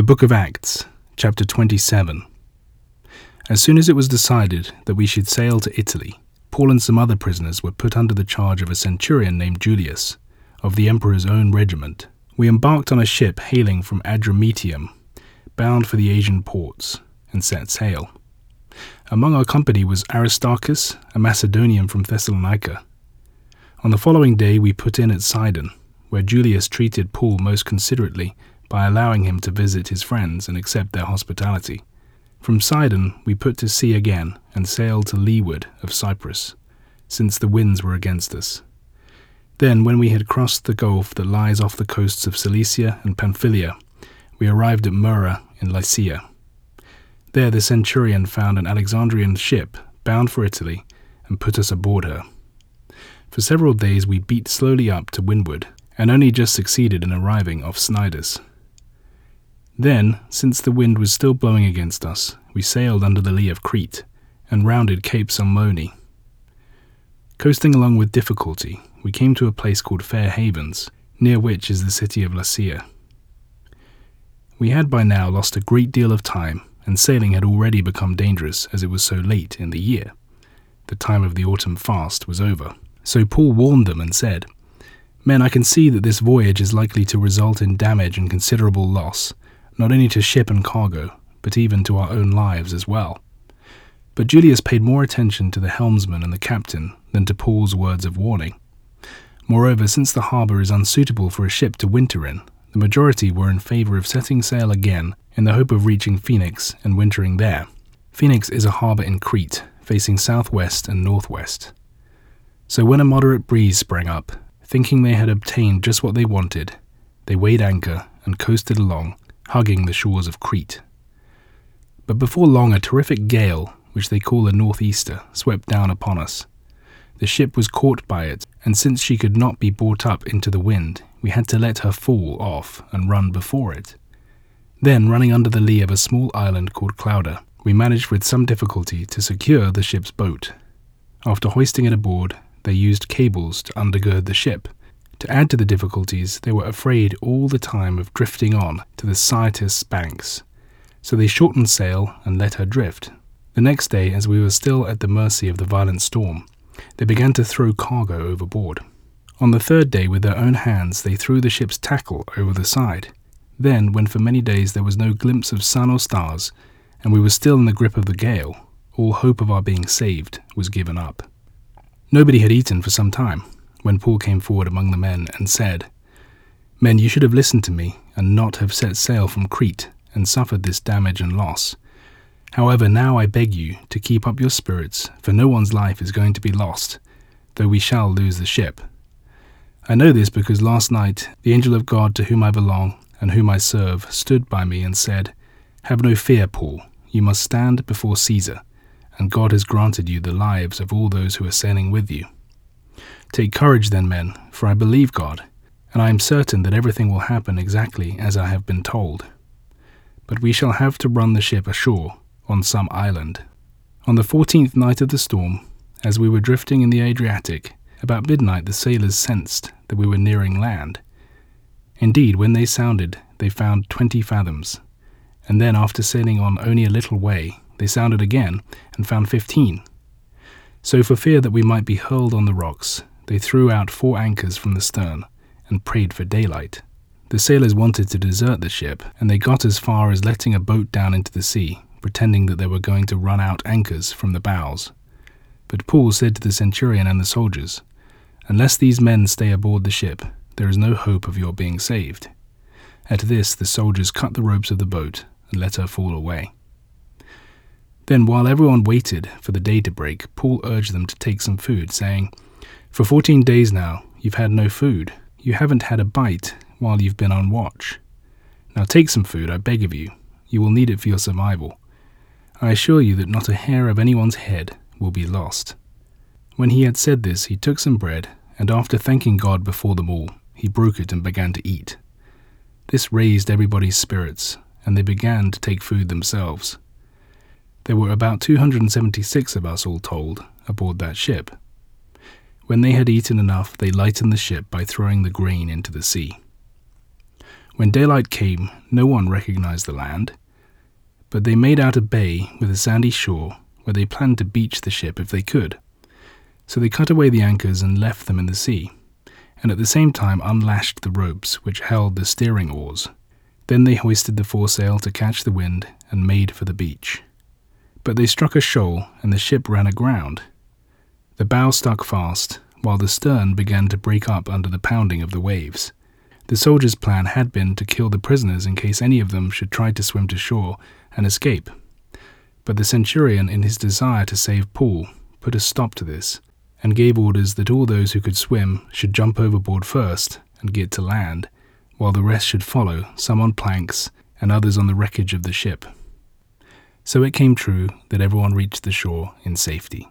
The Book of Acts, chapter 27. As soon as it was decided that we should sail to Italy, Paul and some other prisoners were put under the charge of a centurion named Julius, of the emperor's own regiment. We embarked on a ship hailing from Adramyttium, bound for the Asian ports, and set sail. Among our company was Aristarchus, a Macedonian from Thessalonica. On the following day we put in at Sidon, where Julius treated Paul most considerately by allowing him to visit his friends and accept their hospitality. From Sidon we put to sea again and sailed to leeward of Cyprus, since the winds were against us. Then, when we had crossed the gulf that lies off the coasts of Cilicia and Pamphylia, we arrived at Myra in Lycia. There the centurion found an Alexandrian ship bound for Italy and put us aboard her. For several days we beat slowly up to windward and only just succeeded in arriving off Cnidus. Then, since the wind was still blowing against us, we sailed under the lee of Crete and rounded Cape Salmone. Coasting along with difficulty, we came to a place called Fair Havens, near which is the city of Lasea. We had by now lost a great deal of time, and sailing had already become dangerous as it was so late in the year. The time of the autumn fast was over. So Paul warned them and said, Men, I can see that this voyage is likely to result in damage and considerable loss, not only to ship and cargo, but even to our own lives as well. But Julius paid more attention to the helmsman and the captain than to Paul's words of warning. Moreover, since the harbour is unsuitable for a ship to winter in, the majority were in favour of setting sail again in the hope of reaching Phoenix and wintering there. Phoenix is a harbour in Crete, facing southwest and northwest. So when a moderate breeze sprang up, thinking they had obtained just what they wanted, they weighed anchor and coasted along, hugging the shores of Crete. But before long, a terrific gale, which they call a northeaster, swept down upon us. The ship was caught by it, and since she could not be brought up into the wind, we had to let her fall off and run before it. Then, running under the lee of a small island called Clauda, we managed with some difficulty to secure the ship's boat. After hoisting it aboard, they used cables to undergird the ship. To add to the difficulties, they were afraid all the time of drifting on to the Syrtis banks, so they shortened sail and let her drift. The next day, as we were still at the mercy of the violent storm, they began to throw cargo overboard. On the third day, with their own hands, they threw the ship's tackle over the side. Then, when for many days there was no glimpse of sun or stars, and we were still in the grip of the gale, all hope of our being saved was given up. Nobody had eaten for some time, when Paul came forward among the men and said, Men, you should have listened to me, and not have set sail from Crete, and suffered this damage and loss. However, now I beg you to keep up your spirits, for no one's life is going to be lost, though we shall lose the ship. I know this because last night the angel of God to whom I belong and whom I serve stood by me and said, Have no fear, Paul, you must stand before Caesar, and God has granted you the lives of all those who are sailing with you. Take courage then, men, for I believe God, and I am certain that everything will happen exactly as I have been told. But we shall have to run the ship ashore on some island. On the fourteenth night of the storm, as we were drifting in the Adriatic, about midnight the sailors sensed that we were nearing land. Indeed, when they sounded, they found twenty fathoms, and then after sailing on only a little way, they sounded again and found fifteen. So, for fear that we might be hurled on the rocks, they threw out four anchors from the stern and prayed for daylight. The sailors wanted to desert the ship, and they got as far as letting a boat down into the sea pretending that they were going to run out anchors from the bows. But Paul said to the centurion and the soldiers, Unless these men stay aboard the ship, there is no hope of your being saved. At this, the soldiers cut the ropes of the boat and let her fall away. Then, while everyone waited for the day to break, Paul urged them to take some food, saying, For fourteen days now, you've had no food. You haven't had a bite while you've been on watch. Now take some food, I beg of you. You will need it for your survival. I assure you that not a hair of anyone's head will be lost. When he had said this, he took some bread, and after thanking God before them all, he broke it and began to eat. This raised everybody's spirits, and they began to take food themselves. There were about 276 of us, all told, aboard that ship. When they had eaten enough, they lightened the ship by throwing the grain into the sea. When daylight came, no one recognized the land, but they made out a bay with a sandy shore where they planned to beach the ship if they could. So they cut away the anchors and left them in the sea, and at the same time unlashed the ropes which held the steering oars. Then they hoisted the foresail to catch the wind and made for the beach. But they struck a shoal, and the ship ran aground. The bow stuck fast, while the stern began to break up under the pounding of the waves. The soldiers' plan had been to kill the prisoners in case any of them should try to swim to shore and escape. But the centurion, in his desire to save Paul, put a stop to this, and gave orders that all those who could swim should jump overboard first and get to land, while the rest should follow, some on planks and others on the wreckage of the ship. So it came true that everyone reached the shore in safety.